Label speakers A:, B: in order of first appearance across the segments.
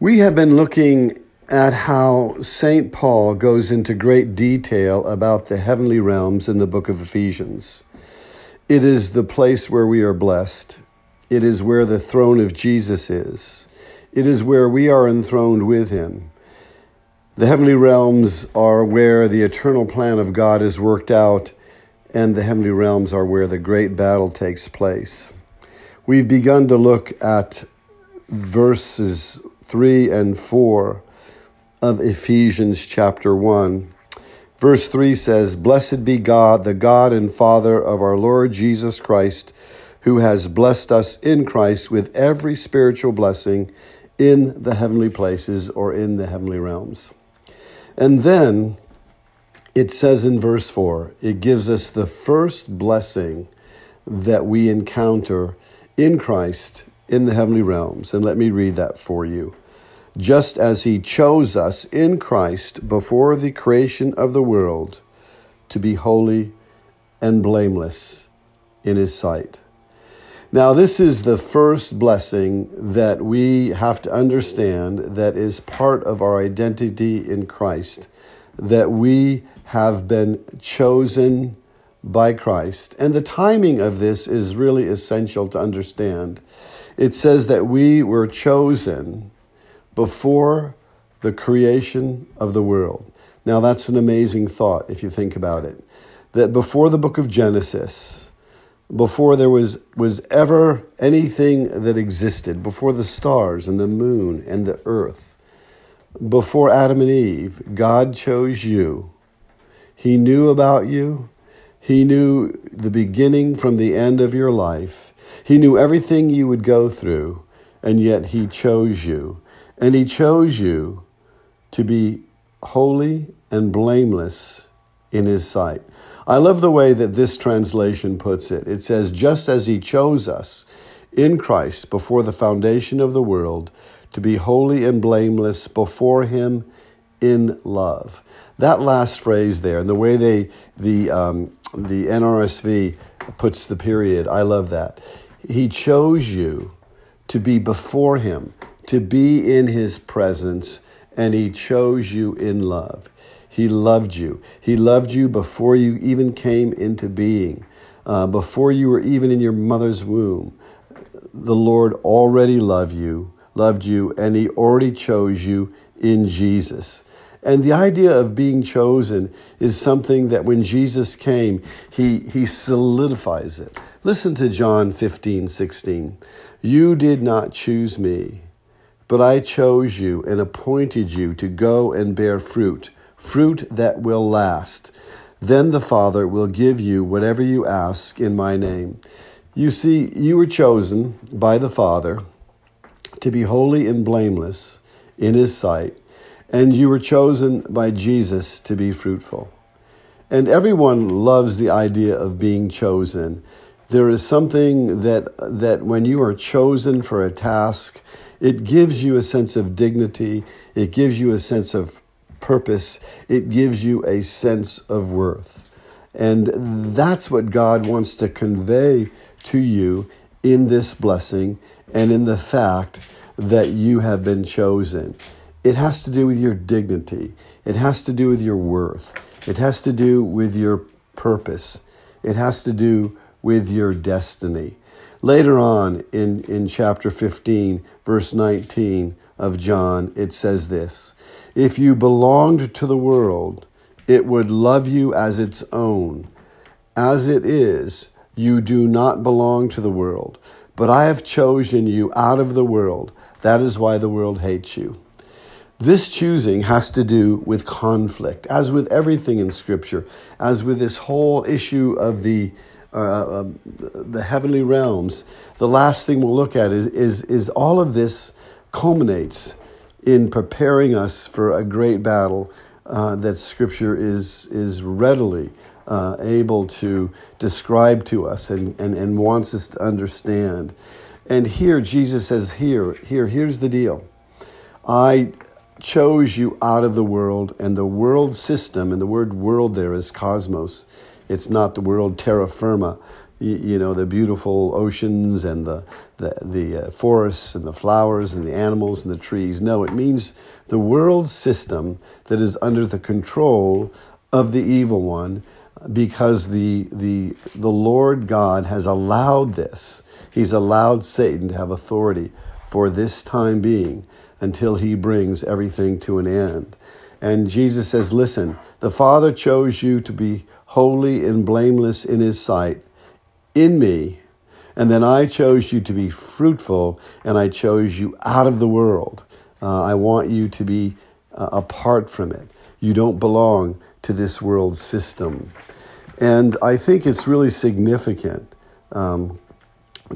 A: We have been looking at how St. Paul goes into great detail about the heavenly realms in the book of Ephesians. It is the place where we are blessed. It is where the throne of Jesus is. It is where we are enthroned with him. The heavenly realms are where the eternal plan of God is worked out, and the heavenly realms are where the great battle takes place. We've begun to look at verses 3 and 4 of Ephesians chapter 1. Verse 3 says, Blessed be God, the God and Father of our Lord Jesus Christ, who has blessed us in Christ with every spiritual blessing in the heavenly places or in the heavenly realms. And then it says in verse 4, it gives us the first blessing that we encounter in Christ in the heavenly realms. And let me read that for you. Just as he chose us in Christ before the creation of the world to be holy and blameless in his sight. Now, this is the first blessing that we have to understand that is part of our identity in Christ, that we have been chosen by Christ. And the timing of this is really essential to understand it says that we were chosen before the creation of the world. Now, that's an amazing thought if you think about it. That before the book of Genesis, before there was, was ever anything that existed, before the stars and the moon and the earth, before Adam and Eve, God chose you. He knew about you. He knew the beginning from the end of your life. He knew everything you would go through, and yet He chose you. And He chose you to be holy and blameless in His sight. I love the way that this translation puts it. It says, just as He chose us in Christ before the foundation of the world to be holy and blameless before Him in love. That last phrase there, and the way they the um, the NRSV puts the period, I love that. He chose you to be before Him, to be in His presence, and He chose you in love. He loved you. He loved you before you even came into being, uh, before you were even in your mother's womb. The Lord already loved you, loved you, and He already chose you in Jesus. And the idea of being chosen is something that when Jesus came, he, he solidifies it. Listen to John 15, 16. You did not choose me, but I chose you and appointed you to go and bear fruit, fruit that will last. Then the Father will give you whatever you ask in my name. You see, you were chosen by the Father to be holy and blameless in his sight and you were chosen by Jesus to be fruitful. And everyone loves the idea of being chosen. There is something that, that when you are chosen for a task, it gives you a sense of dignity, it gives you a sense of purpose, it gives you a sense of worth. And that's what God wants to convey to you in this blessing and in the fact that you have been chosen. It has to do with your dignity. It has to do with your worth. It has to do with your purpose. It has to do with your destiny. Later on in, in chapter 15, verse 19 of John, it says this If you belonged to the world, it would love you as its own. As it is, you do not belong to the world, but I have chosen you out of the world. That is why the world hates you. This choosing has to do with conflict, as with everything in Scripture, as with this whole issue of the uh, uh, the heavenly realms. The last thing we'll look at is, is is all of this culminates in preparing us for a great battle uh, that Scripture is is readily uh, able to describe to us and, and, and wants us to understand. And here Jesus says, here, here, here's the deal. I chose you out of the world, and the world system, and the word world there is cosmos. It's not the world terra firma, you, know, the beautiful oceans and the, the, the uh, forests and the flowers and the animals and the trees. No, it means the world system that is under the control of the evil one because the, the, the Lord God has allowed this. He's allowed Satan to have authority for this time being until he brings everything to an end. And Jesus says, Listen, the Father chose you to be holy and blameless in his sight in me. And then I chose you to be fruitful, and I chose you out of the world. Uh, I want you to be uh, apart from it. You don't belong to this world system. And I think it's really significant um,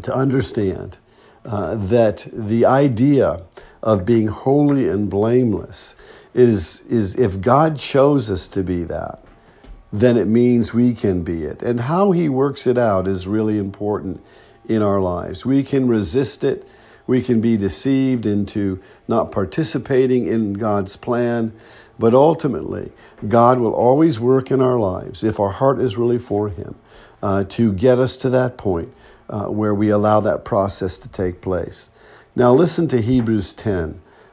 A: to understand uh, that the idea of being holy and blameless is, is if God chose us to be that, then it means we can be it. And how He works it out is really important in our lives. We can resist it, we can be deceived into not participating in God's plan, but ultimately, God will always work in our lives if our heart is really for Him uh, to get us to that point uh, where we allow that process to take place. Now, listen to Hebrews 10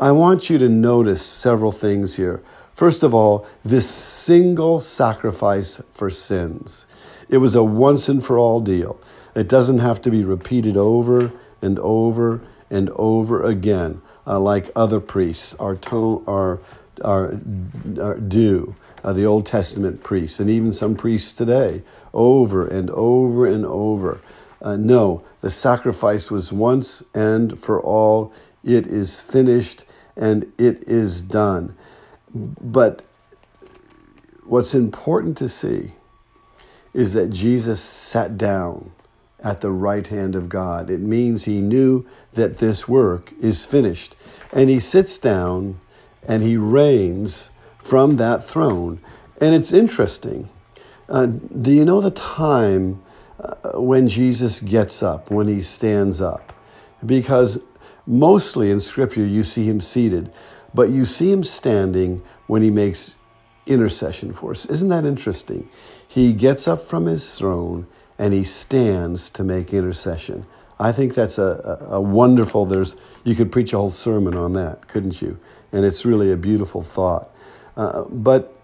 A: I want you to notice several things here. First of all, this single sacrifice for sins. It was a once and for all deal. It doesn't have to be repeated over and over and over again, uh, like other priests are, to- are, are, are do, uh, the Old Testament priests, and even some priests today, over and over and over. Uh, no, the sacrifice was once and for all. It is finished and it is done. But what's important to see is that Jesus sat down at the right hand of God. It means he knew that this work is finished. And he sits down and he reigns from that throne. And it's interesting. Uh, do you know the time uh, when Jesus gets up, when he stands up? Because mostly in Scripture you see him seated. But you see him standing when he makes intercession for us. Isn't that interesting? He gets up from his throne and he stands to make intercession. I think that's a, a, a, wonderful, there's, you could preach a whole sermon on that, couldn't you? And it's really a beautiful thought. Uh, but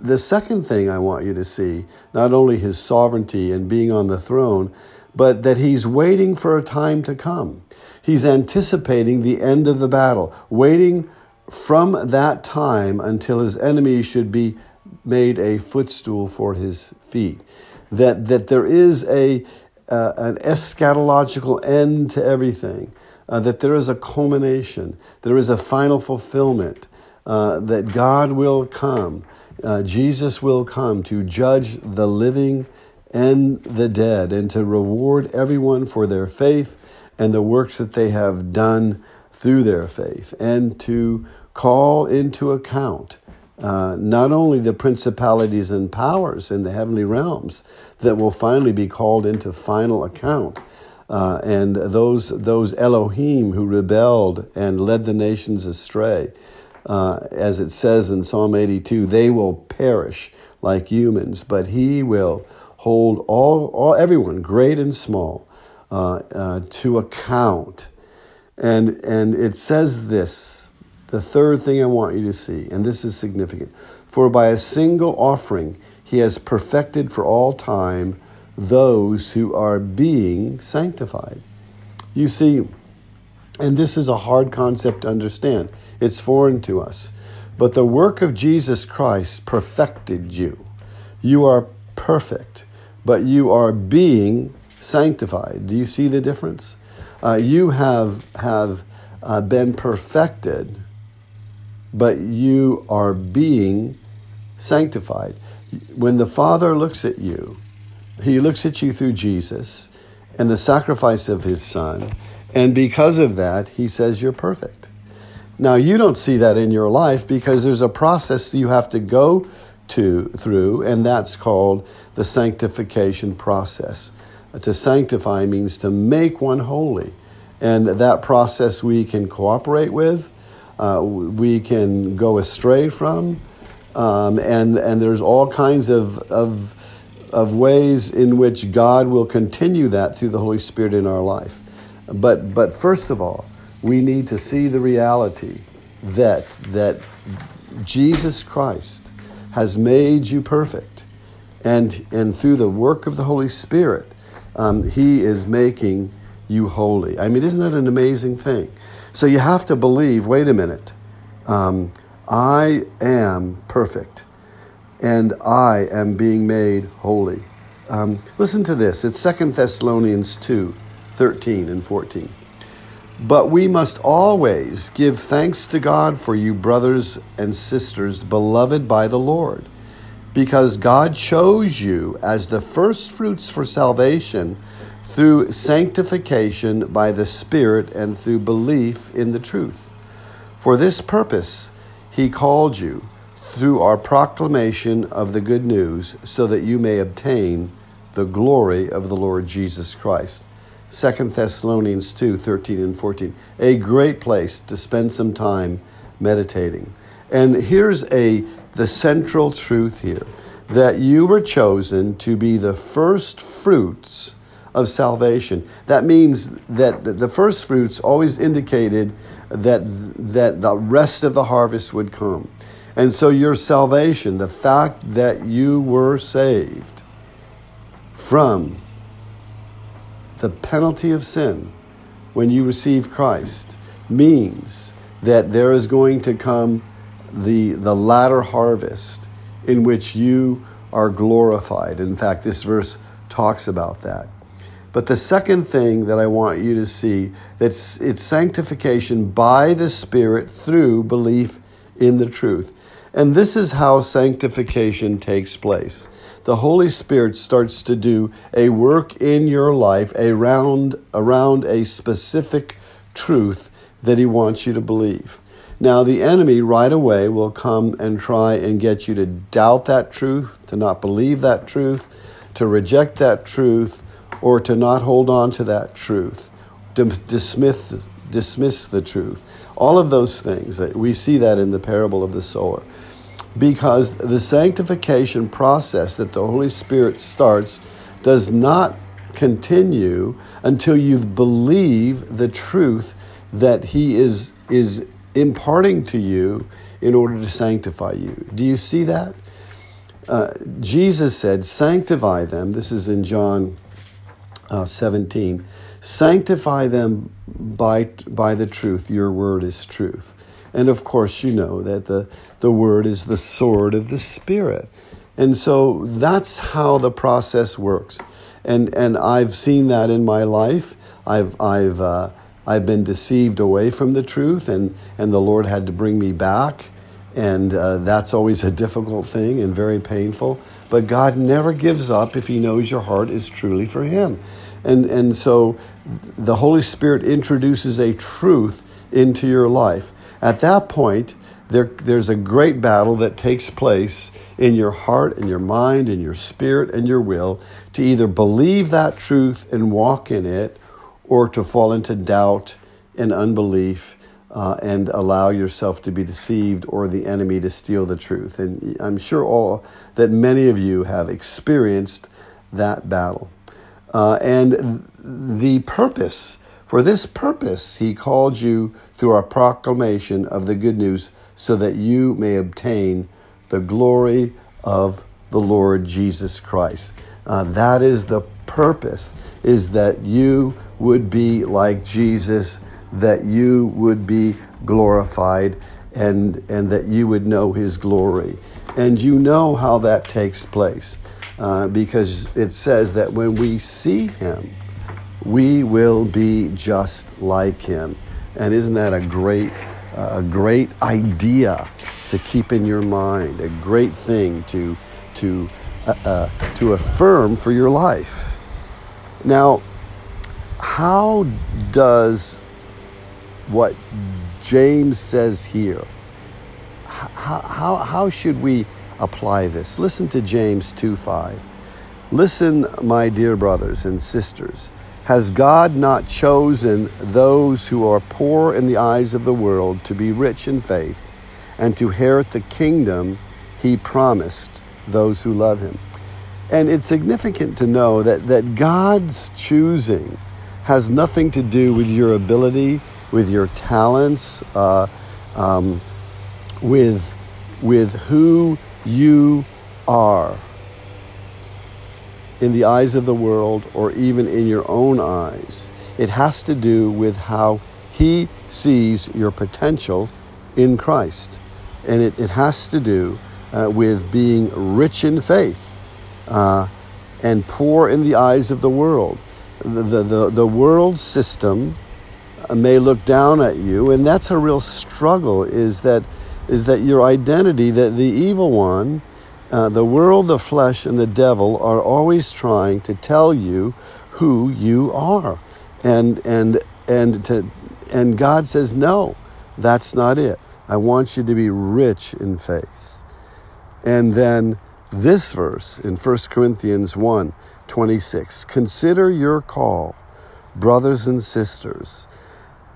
A: the second thing I want you to see, not only his sovereignty and being on the throne, but that he's waiting for a time to come. He's anticipating the end of the battle, waiting from that time until his enemies should be made a footstool for his feet. That, that there is a, uh, an eschatological end to everything, uh, that there is a culmination, there is a final fulfillment, uh, that God will come, uh, Jesus will come to judge the living and the dead, and to reward everyone for their faith and the works that they have done through their faith and to call into account uh, not only the principalities and powers in the heavenly realms that will finally be called into final account, uh, and those, those Elohim who rebelled and led the nations astray. Uh, as it says in Psalm 82, they will perish like humans, but he will hold all, all everyone, great and small, uh, uh, to account. And, and it says this the third thing I want you to see, and this is significant for by a single offering he has perfected for all time those who are being sanctified. You see, and this is a hard concept to understand, it's foreign to us. But the work of Jesus Christ perfected you. You are perfect, but you are being sanctified. Do you see the difference? Uh, you have, have uh, been perfected, but you are being sanctified. When the Father looks at you, He looks at you through Jesus, and the sacrifice of his son. And because of that, he says you're perfect. Now, you don't see that in your life because there's a process you have to go to through, and that's called the sanctification process. To sanctify means to make one holy. And that process we can cooperate with, uh, we can go astray from, um, and, and there's all kinds of, of, of ways in which God will continue that through the Holy Spirit in our life. But, but first of all, we need to see the reality that, that Jesus Christ has made you perfect. And, and through the work of the Holy Spirit, um, He is making you holy. I mean, isn't that an amazing thing? So you have to believe wait a minute, um, I am perfect and I am being made holy. Um, listen to this it's 2 Thessalonians 2 13 and 14. But we must always give thanks to God for you, brothers and sisters, beloved by the Lord, because God chose you as the first fruits for salvation through sanctification by the Spirit and through belief in the truth. For this purpose, He called you through our proclamation of the good news, so that you may obtain the glory of the Lord Jesus Christ. 2 Thessalonians 2 13 and 14. A great place to spend some time meditating. And here's a the central truth here that you were chosen to be the first fruits of salvation. That means that the first fruits always indicated that, that the rest of the harvest would come. And so your salvation, the fact that you were saved from the penalty of sin when you receive Christ, means that there is going to come the, the latter harvest in which you are glorified. In fact, this verse talks about that. But the second thing that I want you to see that's it's sanctification by the Spirit through belief in the truth. And this is how sanctification takes place. The Holy Spirit starts to do a work in your life around, around a specific truth that He wants you to believe. Now, the enemy right away will come and try and get you to doubt that truth, to not believe that truth, to reject that truth, or to not hold on to that truth, to dismiss, dismiss the truth. All of those things, we see that in the parable of the sower. Because the sanctification process that the Holy Spirit starts does not continue until you believe the truth that He is, is imparting to you in order to sanctify you. Do you see that? Uh, Jesus said, Sanctify them. This is in John uh, 17. Sanctify them by, by the truth. Your word is truth. And of course, you know that the, the word is the sword of the Spirit. And so that's how the process works. And, and I've seen that in my life. I've, I've, uh, I've been deceived away from the truth, and, and the Lord had to bring me back. And uh, that's always a difficult thing and very painful. But God never gives up if He knows your heart is truly for Him. And, and so the Holy Spirit introduces a truth into your life. At that point, there, there's a great battle that takes place in your heart and your mind and your spirit and your will to either believe that truth and walk in it or to fall into doubt and unbelief uh, and allow yourself to be deceived or the enemy to steal the truth. And I'm sure all that many of you have experienced that battle. Uh, and the purpose, for this purpose, he called you through our proclamation of the good news so that you may obtain the glory of the Lord Jesus Christ. Uh, that is the purpose, is that you would be like Jesus that you would be glorified and, and that you would know his glory. And you know how that takes place uh, because it says that when we see him, we will be just like him. And isn't that a great, uh, a great idea to keep in your mind, a great thing to, to, uh, uh to affirm for your life? Now, how does what James says here, how, how, how should we apply this? Listen to James 2 5. Listen, my dear brothers and sisters. Has God not chosen those who are poor in the eyes of the world to be rich in faith and to inherit the kingdom he promised those who love him? And it's significant to know that, that God's choosing has nothing to do with your ability, with your talents, uh, um, with, with who you are in the eyes of the world or even in your own eyes. It has to do with how He sees your potential in Christ. And it, it has to do uh, with being rich in faith uh, and poor in the eyes of the world. The, the, the world system may look down at you, and that's a real struggle is that, is that your identity, that the evil one, uh, the world, the flesh, and the devil are always trying to tell you who you are. And, and, and, to, and God says, no, that's not it. I want you to be rich in faith. And then this verse in 1 Corinthians 1 26 Consider your call, brothers and sisters.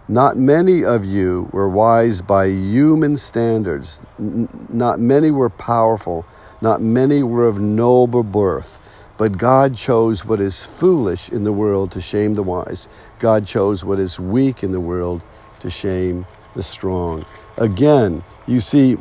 A: Not many of you were wise by human standards, not many were powerful not many were of noble birth, but God chose what is foolish in the world to shame the wise. God chose what is weak in the world to shame the strong. Again, you see,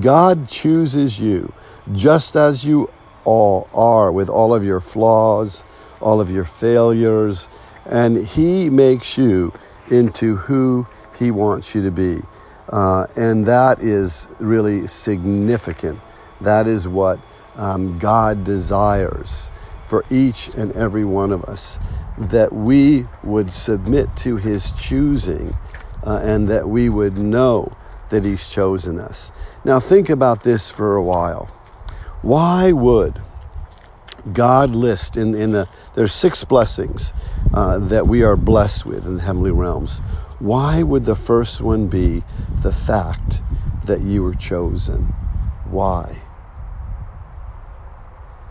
A: God chooses you just as you all are with all of your flaws, all of your failures, and He makes you into who He wants you to be. Uh, and that is really significant. That is what um, God desires for each and every one of us that we would submit to His choosing uh, and that we would know that He's chosen us. Now, think about this for a while. Why would God list in, in the, there's six blessings uh, that we are blessed with in the heavenly realms. Why would the first one be the fact that you were chosen? Why?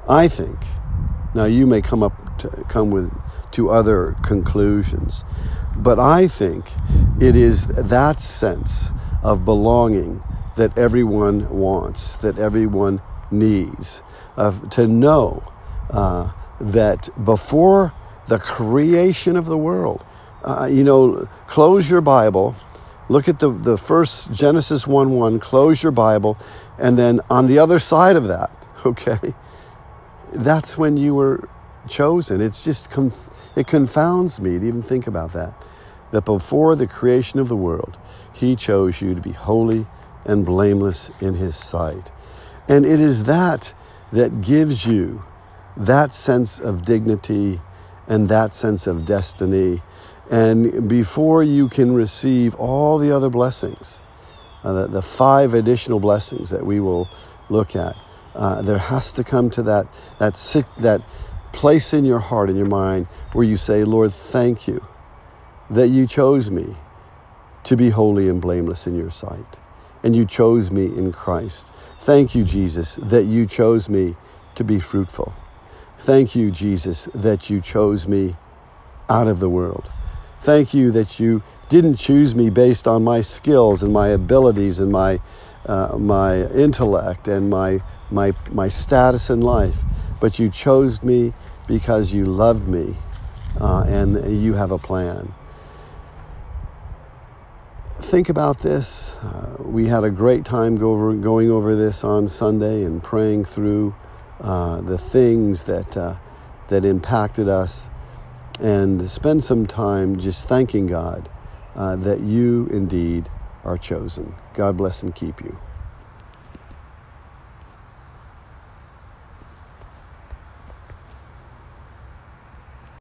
A: I think. Now you may come up to, come with to other conclusions, but I think it is that sense of belonging that everyone wants, that everyone needs, to know uh, that before the creation of the world, uh, you know, close your Bible, look at the, the first Genesis 1 1, close your Bible, and then on the other side of that, okay, that's when you were chosen. It's just, conf- it confounds me to even think about that. That before the creation of the world, He chose you to be holy and blameless in His sight. And it is that that gives you that sense of dignity and that sense of destiny. And before you can receive all the other blessings, uh, the, the five additional blessings that we will look at, uh, there has to come to that that sit, that place in your heart and your mind where you say, Lord, thank you that you chose me to be holy and blameless in your sight, and you chose me in Christ. Thank you, Jesus, that you chose me to be fruitful. Thank you, Jesus, that you chose me out of the world. Thank you that you didn't choose me based on my skills and my abilities and my, uh, my intellect and my my, my status in life, but you chose me because you loved me uh, and you have a plan. Think about this. Uh, we had a great time go over, going over this on Sunday and praying through uh, the things that, uh, that impacted us and spend some time just thanking God uh, that you indeed are chosen. God bless and keep you.